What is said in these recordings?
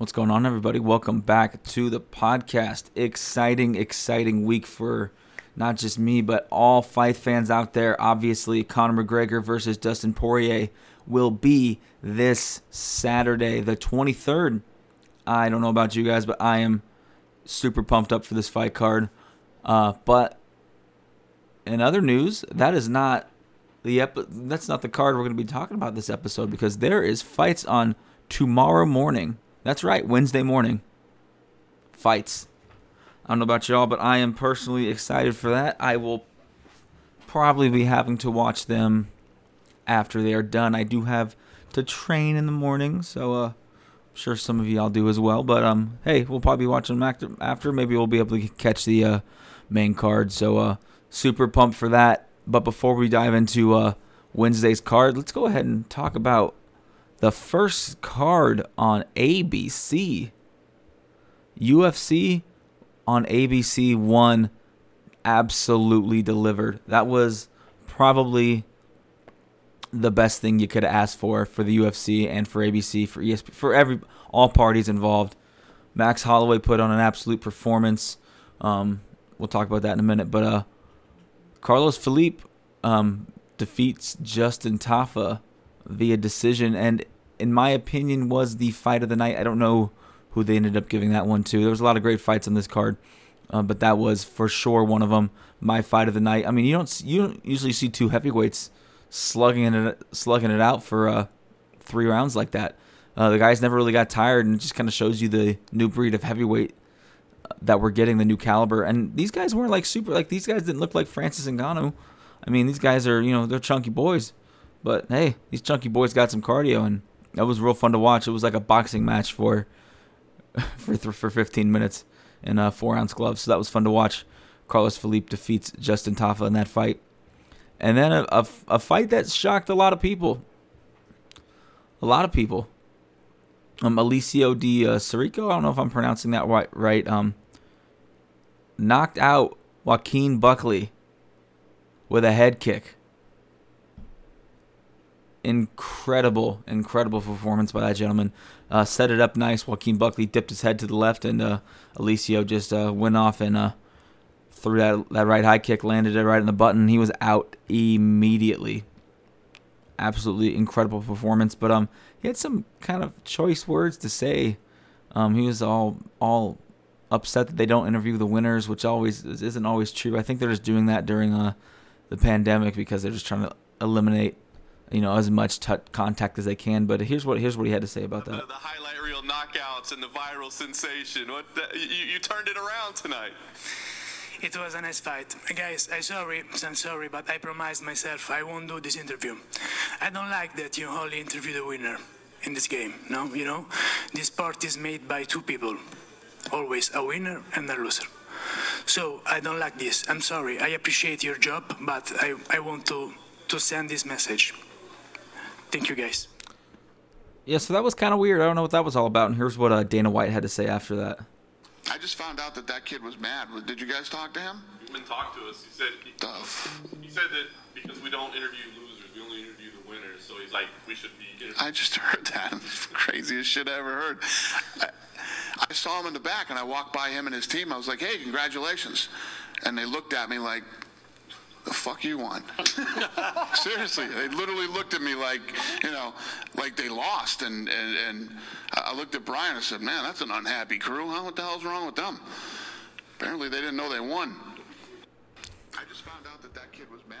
What's going on, everybody? Welcome back to the podcast. Exciting, exciting week for not just me, but all fight fans out there. Obviously, Conor McGregor versus Dustin Poirier will be this Saturday, the 23rd. I don't know about you guys, but I am super pumped up for this fight card. Uh, but in other news, that is not the ep- that's not the card we're going to be talking about this episode because there is fights on tomorrow morning. That's right, Wednesday morning. Fights. I don't know about y'all, but I am personally excited for that. I will probably be having to watch them after they are done. I do have to train in the morning, so uh, I'm sure some of y'all do as well. But um, hey, we'll probably be watching them after. After maybe we'll be able to catch the uh, main card. So uh, super pumped for that. But before we dive into uh, Wednesday's card, let's go ahead and talk about the first card on ABC. UFC on ABC 1 absolutely delivered. That was probably the best thing you could ask for for the UFC and for ABC for ESP for every all parties involved. Max Holloway put on an absolute performance. Um, we'll talk about that in a minute, but uh, Carlos Felipe um, defeats Justin Tafa via decision, and in my opinion, was the fight of the night. I don't know who they ended up giving that one to. There was a lot of great fights on this card, uh, but that was for sure one of them. My fight of the night. I mean, you don't you don't usually see two heavyweights slugging it slugging it out for uh, three rounds like that. Uh, the guys never really got tired, and it just kind of shows you the new breed of heavyweight uh, that we're getting, the new caliber. And these guys weren't like super like these guys didn't look like Francis Ngannou. I mean, these guys are you know they're chunky boys, but hey, these chunky boys got some cardio, and that was real fun to watch. It was like a boxing match for for for 15 minutes in uh, four ounce gloves, so that was fun to watch. Carlos Felipe defeats Justin Tafa in that fight, and then a, a, a fight that shocked a lot of people. A lot of people. Um, Alessio de uh, Sirico, I don't know if I'm pronouncing that right. Right. Um, knocked out Joaquin Buckley with a head kick. Incredible, incredible performance by that gentleman. Uh, set it up nice. Joaquin Buckley dipped his head to the left, and uh, Alessio just uh, went off and uh, threw that that right high kick, landed it right in the button. He was out immediately. Absolutely incredible performance. But um, he had some kind of choice words to say. Um, he was all all upset that they don't interview the winners, which always isn't always true. I think they're just doing that during uh, the pandemic because they're just trying to eliminate you know as much t- contact as they can. But here's what here's what he had to say about that. The, the highlight reel knockouts and the viral sensation. What the, you, you turned it around tonight. It was a nice fight. Guys, I'm sorry, I'm sorry, but I promised myself I won't do this interview. I don't like that you only interview the winner in this game. No, you know, this sport is made by two people, always a winner and a loser. So I don't like this. I'm sorry. I appreciate your job, but I, I want to, to send this message. Thank you, guys. Yeah, so that was kind of weird. I don't know what that was all about. And here's what uh, Dana White had to say after that. I just found out that that kid was mad. Did you guys talk to him? He's been talking to us. He said he, Duff. he said that because we don't interview losers, we only interview the winners. So he's like, we should be. Interviewing. I just heard that. It's craziest shit I ever heard. I, I saw him in the back, and I walked by him and his team. I was like, "Hey, congratulations!" And they looked at me like, "The fuck you want?" Seriously, they literally looked at me like, you know, like they lost. And and and I looked at Brian. I said, "Man, that's an unhappy crew. Huh? What the hell's wrong with them?" Apparently, they didn't know they won. I just found out that that kid was mad.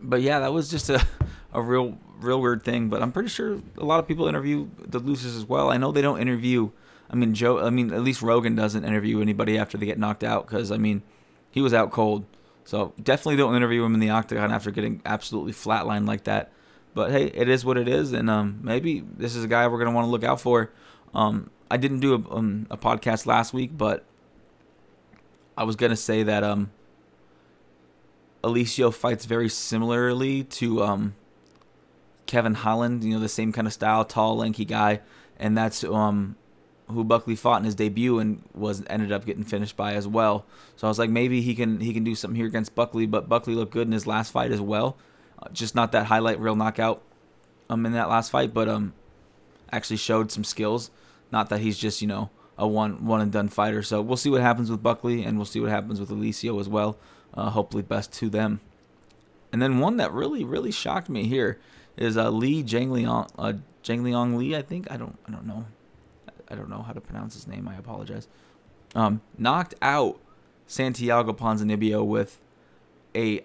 But yeah, that was just a, a real real weird thing. But I'm pretty sure a lot of people interview the losers as well. I know they don't interview. I mean, Joe. I mean, at least Rogan doesn't interview anybody after they get knocked out because I mean, he was out cold. So definitely don't interview him in the octagon after getting absolutely flatlined like that. But hey, it is what it is, and um, maybe this is a guy we're gonna want to look out for. Um, I didn't do a, um, a podcast last week, but I was gonna say that um, Alessio fights very similarly to um, Kevin Holland. You know, the same kind of style, tall, lanky guy, and that's um, who Buckley fought in his debut and was ended up getting finished by as well. So I was like, maybe he can he can do something here against Buckley, but Buckley looked good in his last fight as well. Uh, just not that highlight reel knockout um in that last fight, but um actually showed some skills. Not that he's just you know a one one and done fighter. So we'll see what happens with Buckley, and we'll see what happens with Alessio as well. Uh, hopefully, best to them. And then one that really really shocked me here is uh, Li Jingliang uh, Lee. I think I don't I don't know I don't know how to pronounce his name. I apologize. Um, knocked out Santiago Ponzinibbio with a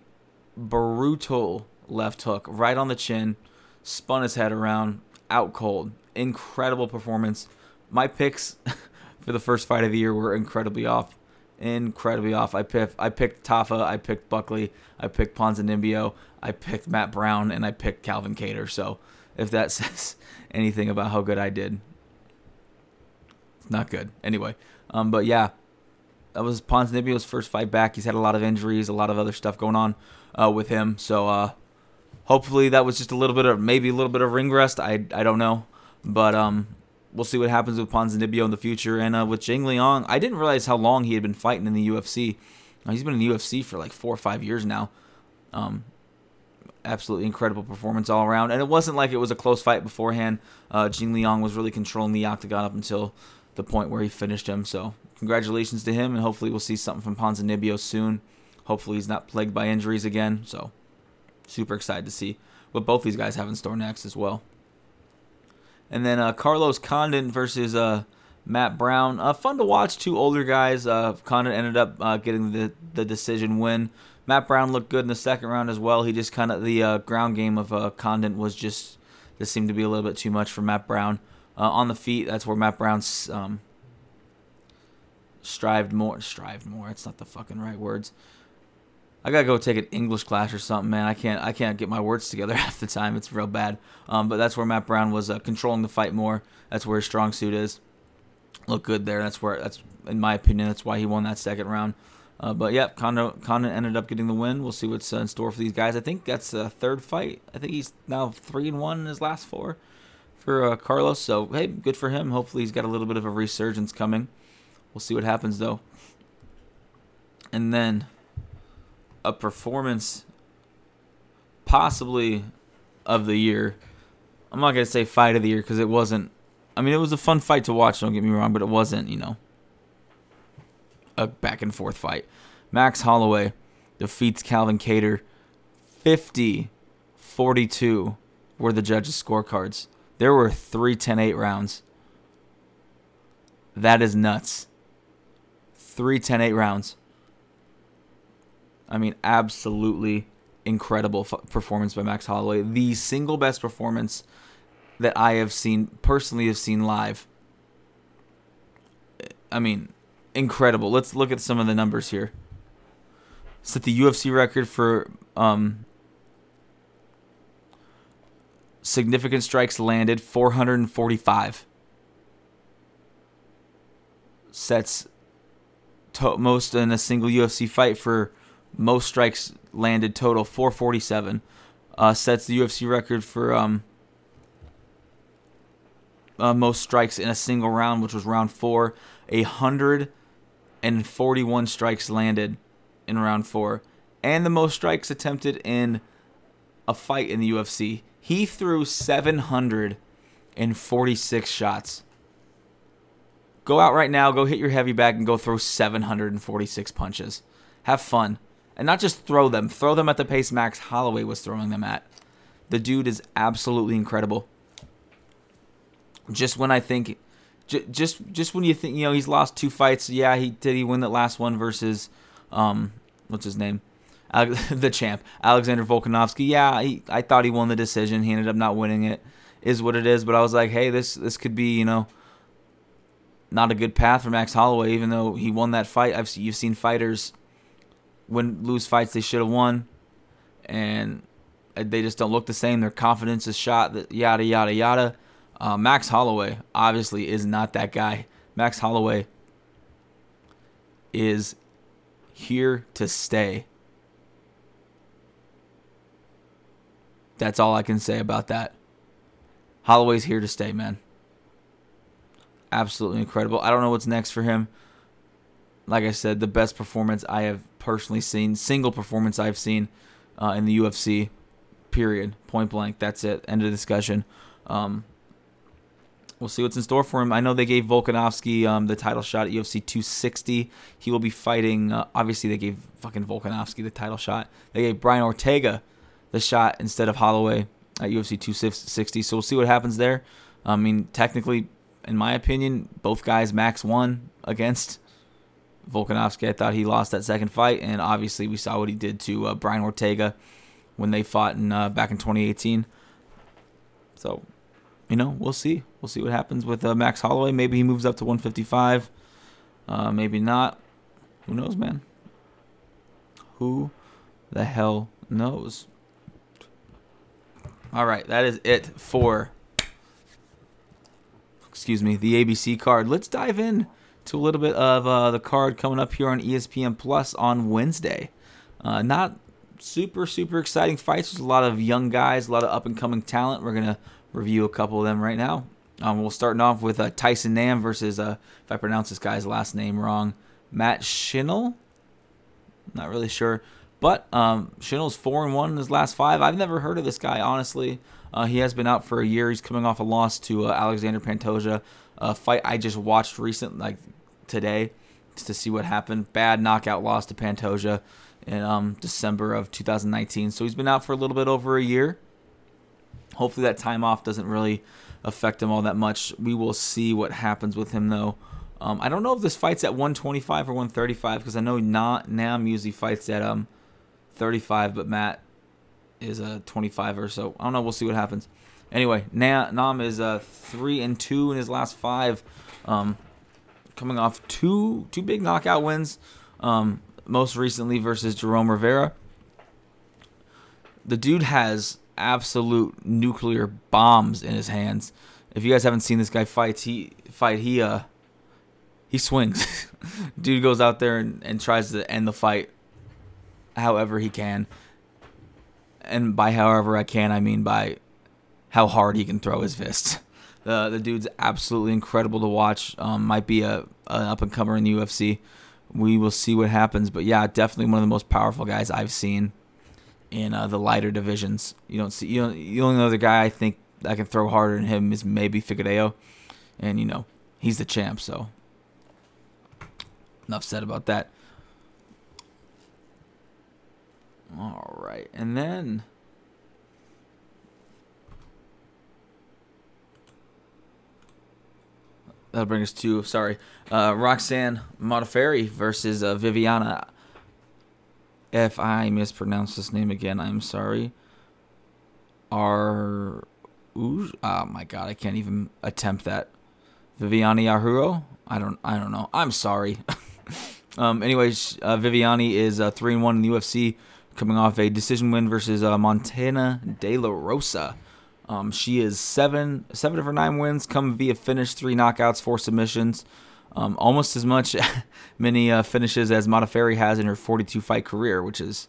brutal left hook right on the chin, spun his head around, out cold. Incredible performance. My picks for the first fight of the year were incredibly off. Incredibly off. I picked I picked Tafa, I picked Buckley, I picked Ponzinibbio, I picked Matt Brown, and I picked Calvin Kattar. So if that says anything about how good I did, not good. Anyway, um, but yeah, that was Ponzinibbio's first fight back. He's had a lot of injuries, a lot of other stuff going on uh, with him. So uh, hopefully that was just a little bit of maybe a little bit of ring rust. I I don't know, but um, we'll see what happens with Ponzinibbio in the future. And uh, with Jing Liang, I didn't realize how long he had been fighting in the UFC. Uh, he's been in the UFC for like four or five years now. Um, absolutely incredible performance all around. And it wasn't like it was a close fight beforehand. Uh, Jing Liang was really controlling the octagon up until the point where he finished him. So congratulations to him, and hopefully we'll see something from Ponzinibbio soon. Hopefully he's not plagued by injuries again. So super excited to see what both these guys have in store next as well. And then uh, Carlos Condit versus uh, Matt Brown. Uh, fun to watch. Two older guys. Uh, Condit ended up uh, getting the, the decision win. Matt Brown looked good in the second round as well. He just kind of the uh, ground game of Condit was just this seemed to be a little bit too much for Matt Brown. Uh, on the feet, that's where Matt Brown um, strived more. Strived more. It's not the fucking right words. I gotta go take an English class or something, man. I can't I can't get my words together half the time. It's real bad. Um, but that's where Matt Brown was uh, controlling the fight more. That's where his strong suit is. Look good there. That's where that's in my opinion. That's why he won that second round. Uh, but yeah, Condit ended up getting the win. We'll see what's in store for these guys. I think that's the third fight. I think he's now three and one in his last four for uh, Carlos. So hey, good for him. Hopefully he's got a little bit of a resurgence coming. We'll see what happens though. And then a performance possibly of the year. I'm not to say fight of the year because it wasn't. I mean, it was a fun fight to watch, don't get me wrong, but it wasn't, you know, a back and forth fight. Max Holloway defeats Calvin Kattar 50 42 were the judges' scorecards. There were three 10 8 rounds. That is nuts. Three 10 8 rounds. I mean, absolutely incredible f- performance by Max Holloway. The single best performance that I have seen personally have seen live. I mean, incredible. Let's look at some of the numbers here. Set the UFC record for um, significant strikes landed 445. Sets to- most in a single UFC fight for most strikes landed total 447 uh, sets the UFC record for um, uh, most strikes in a single round, which was round four. A hundred and forty-one strikes landed in round four, and the most strikes attempted in a fight in the UFC. He threw seven hundred and forty-six shots. Go out right now, go hit your heavy bag, and go throw 746 punches. Have fun and not just throw them, throw them at the pace Max Holloway was throwing them at. The dude is absolutely incredible. Just when I think, just just when you think you know he's lost two fights, yeah, he did he win that last one versus, um, what's his name, the champ Alexander Volkanovski. Yeah, he, I thought he won the decision. He ended up not winning it. Is what it is. But I was like, hey, this this could be you know not a good path for Max Holloway, even though he won that fight. I've you've seen fighters win lose fights they should have won, and they just don't look the same. Their confidence is shot. Yada yada yada. Uh, Max Holloway obviously is not that guy. Max Holloway is here to stay. That's all I can say about that. Holloway's here to stay, man. Absolutely incredible. I don't know what's next for him. Like I said, the best performance I have personally seen, single performance I've seen uh, in the UFC. Period. Point blank. That's it. End of discussion. Um, we'll see what's in store for him. I know they gave Volkanovski um, the title shot at UFC 260. He will be fighting. Uh, obviously, they gave fucking Volkanovski the title shot. They gave Brian Ortega the shot instead of Holloway at UFC 260. So we'll see what happens there. I mean, technically, in my opinion, both guys max won against Volkanovski. I thought he lost that second fight, and obviously we saw what he did to uh, Brian Ortega when they fought in uh, back in 2018. So, you know, we'll see. We'll see what happens with uh, Max Holloway. Maybe he moves up to 155. Uh, maybe not. Who knows, man? Who the hell knows? All right, that is it for excuse me, the ABC card. Let's dive in to a little bit of uh, the card coming up here on ESPN Plus on Wednesday. Uh, not super super exciting fights. There's a lot of young guys, a lot of up and coming talent. We're gonna review a couple of them right now. Um, we'll start off with uh, Tyson Nam versus, uh, if I pronounce this guy's last name wrong, Matt Schnell. Not really sure. But um, four and one in his last five. I've never heard of this guy, honestly. Uh, he has been out for a year. He's coming off a loss to uh, Alexander Pantoja, a fight I just watched recent, like today, just to see what happened. Bad knockout loss to Pantoja in um, December of 2019. So he's been out for a little bit over a year. Hopefully that time off doesn't really affect him all that much. We will see what happens with him though. Um, I don't know if this fight's at 125 or 135 because I know not Nam usually fights at um 35, but Matt is a 25 or so. I don't know. We'll see what happens. Anyway, Nam is uh, three and two in his last five, um, coming off two two big knockout wins. Um, most recently versus Jerome Rivera. The dude has absolute nuclear bombs in his hands. If you guys haven't seen this guy fight, he fight he uh he swings. dude goes out there and, and tries to end the fight however he can. And by however I can, I mean by how hard he can throw his fists. The the dude's absolutely incredible to watch. Um, might be a an up and comer in the UFC. We will see what happens, but yeah, definitely one of the most powerful guys I've seen in uh, the lighter divisions. You don't see you don't the only other guy I think that can throw harder than him is maybe Figueiredo, and you know he's the champ. So enough said about that. Right, and then. That'll bring us to sorry, uh, Roxanne Modafferi versus uh, Viviana. If I mispronounce this name again, I'm sorry. Ar, oh my god, I can't even attempt that. Viviane Arhuro. I don't, I don't know. I'm sorry. um, anyways, uh, Viviane is uh, three and one in the UFC, coming off a decision win versus uh, Montana De La Rosa. Um, she is seven seven of her nine wins come via finish, three knockouts, four submissions. Um, almost as much many uh, finishes as Modafferi has in her 42 fight career, which is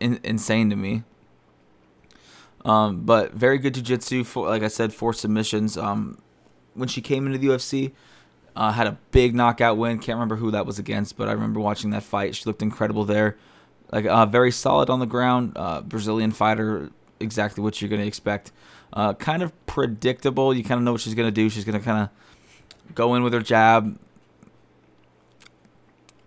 in- insane to me. Um, but very good jiu-jitsu. For, like I said, four submissions. Um, when she came into the UFC, uh, had a big knockout win. Can't remember who that was against, but I remember watching that fight. She looked incredible there. Like uh, very solid on the ground. Uh, Brazilian fighter, exactly what you're going to expect. Uh, kind of predictable. You kind of know what she's going to do. She's going to kind of go in with her jab.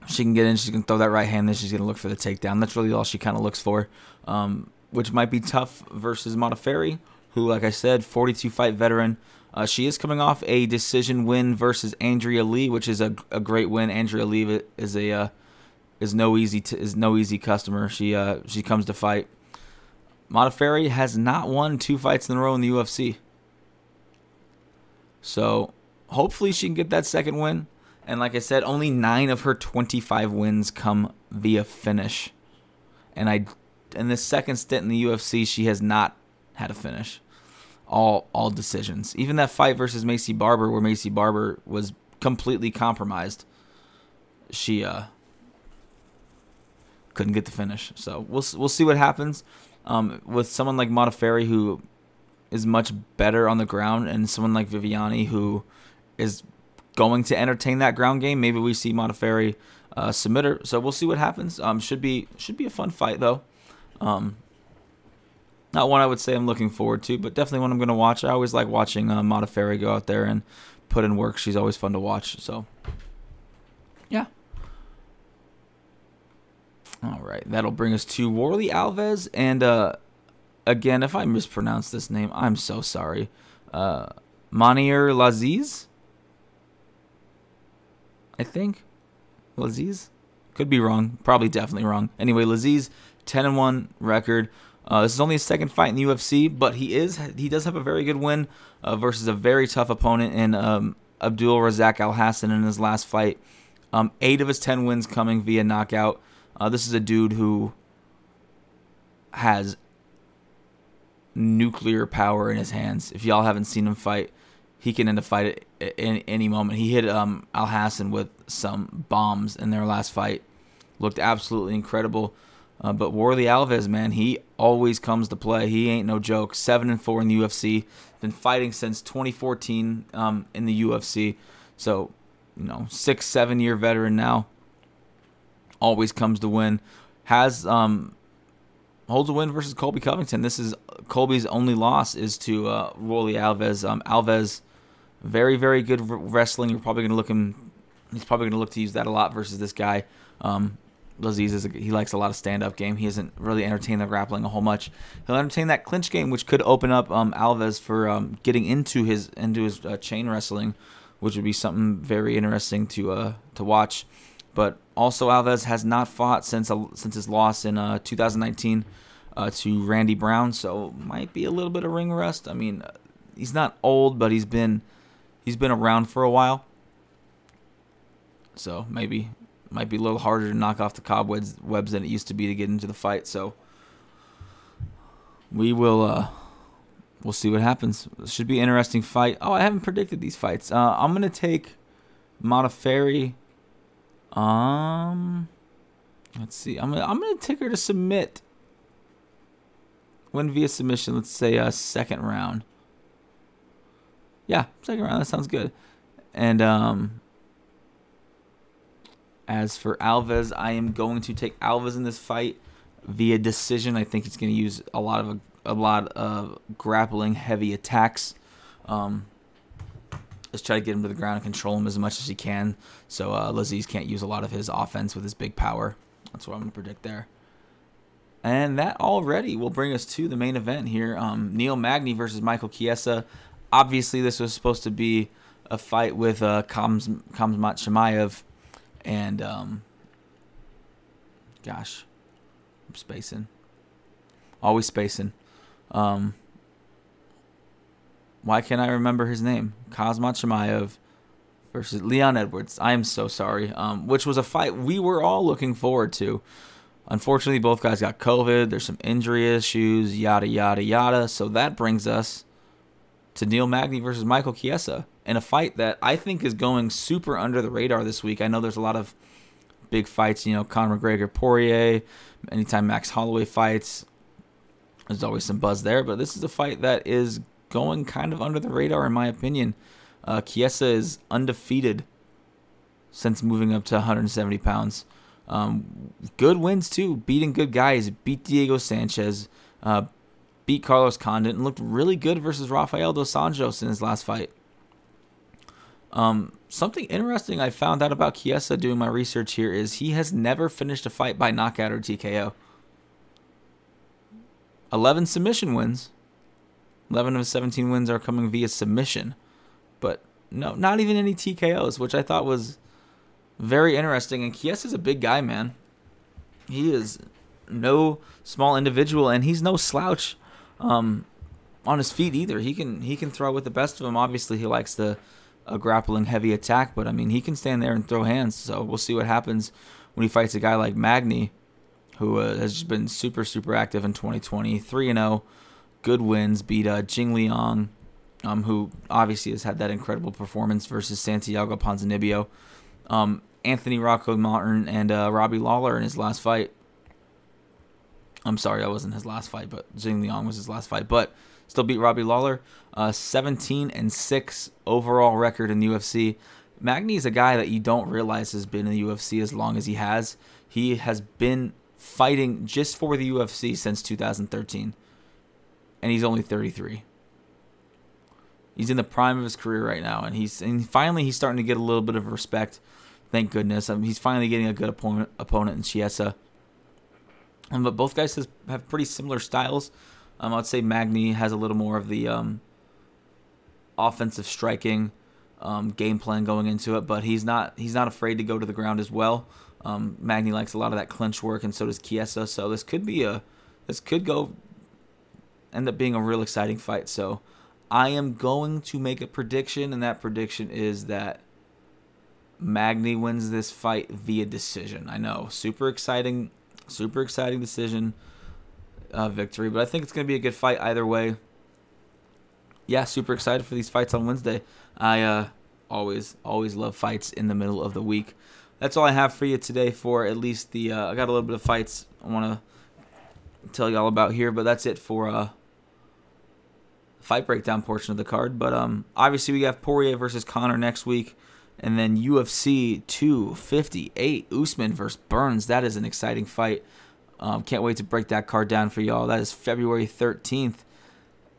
She can get in. She's going to throw that right hand. Then she's going to look for the takedown. That's really all she kind of looks for, um, which might be tough versus Modafferi, who, like I said, 42 fight veteran. Uh, she is coming off a decision win versus Andrea Lee, which is a, a great win. Andrea Lee is a uh, is no easy t- is no easy customer. She uh, she comes to fight. Modafferi has not won two fights in a row in the UFC. So hopefully she can get that second win. And like I said, only nine of her 25 wins come via finish. And I, in this second stint in the UFC, she has not had a finish. All all decisions. Even that fight versus Maycee Barber, where Maycee Barber was completely compromised, she uh couldn't get the finish. So we'll we'll see what happens um, with someone like Modafferi who is much better on the ground, and someone like Viviane who is going to entertain that ground game. Maybe we see Modafferi uh, submit her. So we'll see what happens. Um, should be should be a fun fight though. Um, not one I would say I'm looking forward to, but definitely one I'm going to watch. I always like watching uh, Modafferi go out there and put in work. She's always fun to watch. So, yeah. All right, that'll bring us to Warlley Alves, and uh, again, if I mispronounce this name, I'm so sorry. Uh, Mounir Lazzez, I think. Lazzez, could be wrong. Probably definitely wrong. Anyway, Lazzez, 10 and 1 record. Uh, this is only his second fight in the UFC, but he is he does have a very good win uh, versus a very tough opponent in um, Abdul Razak Alhassan in his last fight. Um, eight of his ten wins coming via knockout. Uh, this is a dude who has nuclear power in his hands. If y'all haven't seen him fight, he can end a fight at any, moment. He hit um, Alhassan with some bombs in their last fight. Looked absolutely incredible. Uh, but Warlley Alves, man, he always comes to play. He ain't no joke. Seven and four in the UFC. Been fighting since 2014 um, in the UFC. So, you know, six, seven year veteran now. Always comes to win. Has um, holds a win versus Colby Covington. This is Colby's only loss is to uh, Warlley Alves. Um, Alves, very very good wrestling. You're probably gonna look him. He's probably gonna look to use that a lot versus this guy. Um, Lazzez is a, he likes a lot of stand up game. He hasn't really entertained the grappling a whole much. He'll entertain that clinch game, which could open up um, Alves for um, getting into his into his uh, chain wrestling, which would be something very interesting to uh, to watch. But also Alves has not fought since uh, since his loss in uh, 2019 uh, to Randy Brown, so might be a little bit of ring rust. I mean, he's not old, but he's been he's been around for a while. So maybe might be a little harder to knock off the cobwebs webs than it used to be to get into the fight. So we will uh we'll see what happens. It should be an interesting fight. Oh, I haven't predicted these fights. Uh, I'm gonna take Modafferi. Um, let's see. I'm gonna I'm gonna take her to submit. Win via submission. Let's say a second round. Yeah, second round. That sounds good. And um, as for Alves, I am going to take Alves in this fight via decision. I think he's going to use a lot of a, lot of grappling heavy attacks. Um, let's try to get him to the ground and control him as much as he can. So uh, Lazzez can't use a lot of his offense with his big power. That's what I'm going to predict there. And that already will bring us to the main event here. Um, Neil Magny versus Michael Chiesa. Obviously, this was supposed to be a fight with uh, Khamzat Chimaev and um, gosh, I'm spacing. Always spacing. Um, why can't I remember his name? Chimaev versus Leon Edwards. I am so sorry. Um, which was a fight we were all looking forward to. Unfortunately, both guys got COVID. There's some injury issues, yada yada yada. So that brings us to Neil Magny versus Michael Chiesa in a fight that I think is going super under the radar this week. I know there's a lot of big fights, you know, Conor McGregor, Poirier. Anytime Max Holloway fights, there's always some buzz there. But this is a fight that is going kind of under the radar, in my opinion. Uh, Chiesa is undefeated since moving up to 170 pounds. Um, good wins too, beating good guys. Beat Diego Sanchez, uh, beat Carlos Condit, and looked really good versus Rafael dos Anjos in his last fight. Um, something interesting I found out about Chiesa doing my research here is he has never finished a fight by knockout or TKO. 11 submission wins. 11 of 17 wins are coming via submission. But no, not even any TKOs, which I thought was very interesting. And Chiesa's a big guy, man. He is no small individual, and he's no slouch um, on his feet either. He can he can throw with the best of them. Obviously, he likes the a grappling heavy attack, but I mean, he can stand there and throw hands. So we'll see what happens when he fights a guy like Magny, who uh, has just been super, super active in 2020. 3 and 0, good wins, beat uh, Jing Liang, um, who obviously has had that incredible performance versus Santiago Ponzinibbio. Um, Anthony Rocco Martin and uh, Robbie Lawler in his last fight. I'm sorry, that wasn't his last fight, but Jing Liang was his last fight. But Still beat Robbie Lawler. Uh, 17 and 6 overall record in the UFC. Magny is a guy that you don't realize has been in the UFC as long as he has. He has been fighting just for the UFC since 2013. And he's only 33. He's in the prime of his career right now, and he's and finally he's starting to get a little bit of respect. Thank goodness. I mean, he's finally getting a good opponent opponent in Chiesa. Um, but both guys has, have pretty similar styles. Um, I'd say Magny has a little more of the um, offensive striking um, game plan going into it, but he's not he's not afraid to go to the ground as well. Um, Magny likes a lot of that clinch work, and so does Chiesa. So this could be a this could go end up being a real exciting fight. So I am going to make a prediction, and that prediction is that Magny wins this fight via decision. I know, super exciting, super exciting decision uh, victory, but I think it's going to be a good fight either way. Yeah, super excited for these fights on Wednesday. I uh, always, always love fights in the middle of the week. That's all I have for you today. For at least the, uh, I got a little bit of fights I want to tell you all about here, but that's it for uh, fight breakdown portion of the card. But um, obviously we have Poirier versus Conor next week, and then UFC 258 Usman versus Burns. That is an exciting fight. Um, can't wait to break that card down for y'all. That is February 13th.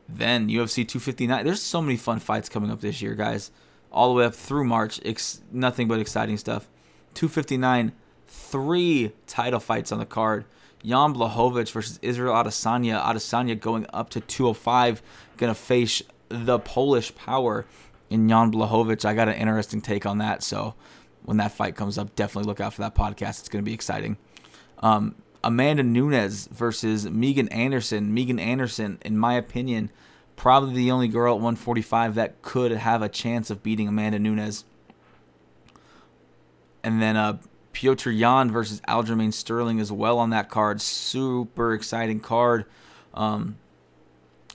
Then UFC 259. There's so many fun fights coming up this year, guys. All the way up through March. Ex- nothing but exciting stuff. 259, three title fights on the card. Jan Blachowicz versus Israel Adesanya. Adesanya going up to 205, gonna face the Polish power in Jan Blachowicz. I got an interesting take on that, so when that fight comes up, definitely look out for that podcast. It's gonna be exciting. Um, Amanda Nunes versus Megan Anderson. Megan Anderson, in my opinion, probably the only girl at 145 that could have a chance of beating Amanda Nunes. And then uh, Petr Yan versus Aljamain Sterling as well on that card. Super exciting card. Um,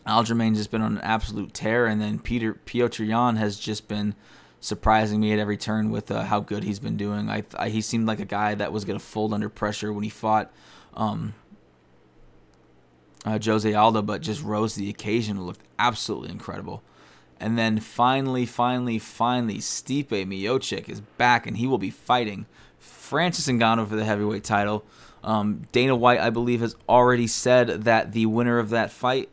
Aljamain's just been on an absolute tear, and then Peter Petr Yan has just been surprising me at every turn with uh, how good he's been doing. I, I, he seemed like a guy that was going to fold under pressure when he fought um, uh, Jose Aldo, but just rose to the occasion. Looked absolutely incredible. And then finally, finally, finally, Stipe Miocic is back, and he will be fighting Francis Ngannou for the heavyweight title. Um, Dana White, I believe, has already said that the winner of that fight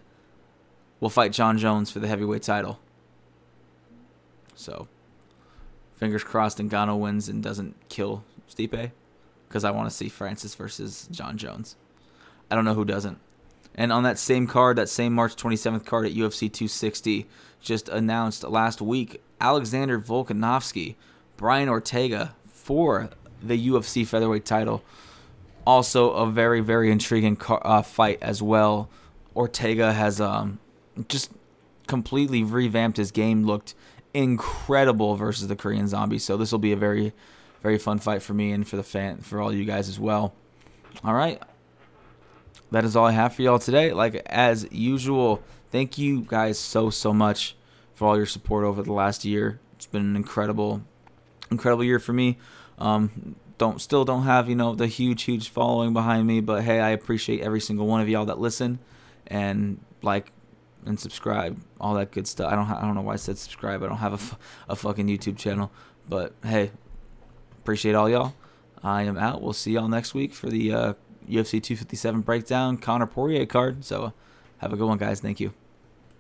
will fight Jon Jones for the heavyweight title. So, fingers crossed Ngannou wins and doesn't kill Stipe, because I want to see Francis versus Jon Jones. I don't know who doesn't. And on that same card, that same March 27th card at UFC 260, just announced last week Alexander Volkanovski, Brian Ortega for the UFC featherweight title. Also, a very, very intriguing uh, fight as well. Ortega has um, just completely revamped his game, looked incredible versus the Korean Zombie. So this will be a very, very fun fight for me and for the fan, for all you guys as well. All right, that is all I have for y'all today. Like as usual, thank you guys so so much for all your support over the last year. It's been an incredible, incredible year for me. Um, don't still don't have you know the huge huge following behind me, but hey, I appreciate every single one of y'all that listen and like and subscribe, all that good stuff. I don't ha- I don't know why I said subscribe. I don't have a, f- a fucking YouTube channel, but hey, appreciate all y'all. I am out. We'll see y'all next week for the uh, UFC 257 breakdown Conor Poirier card. So have a good one, guys. Thank you.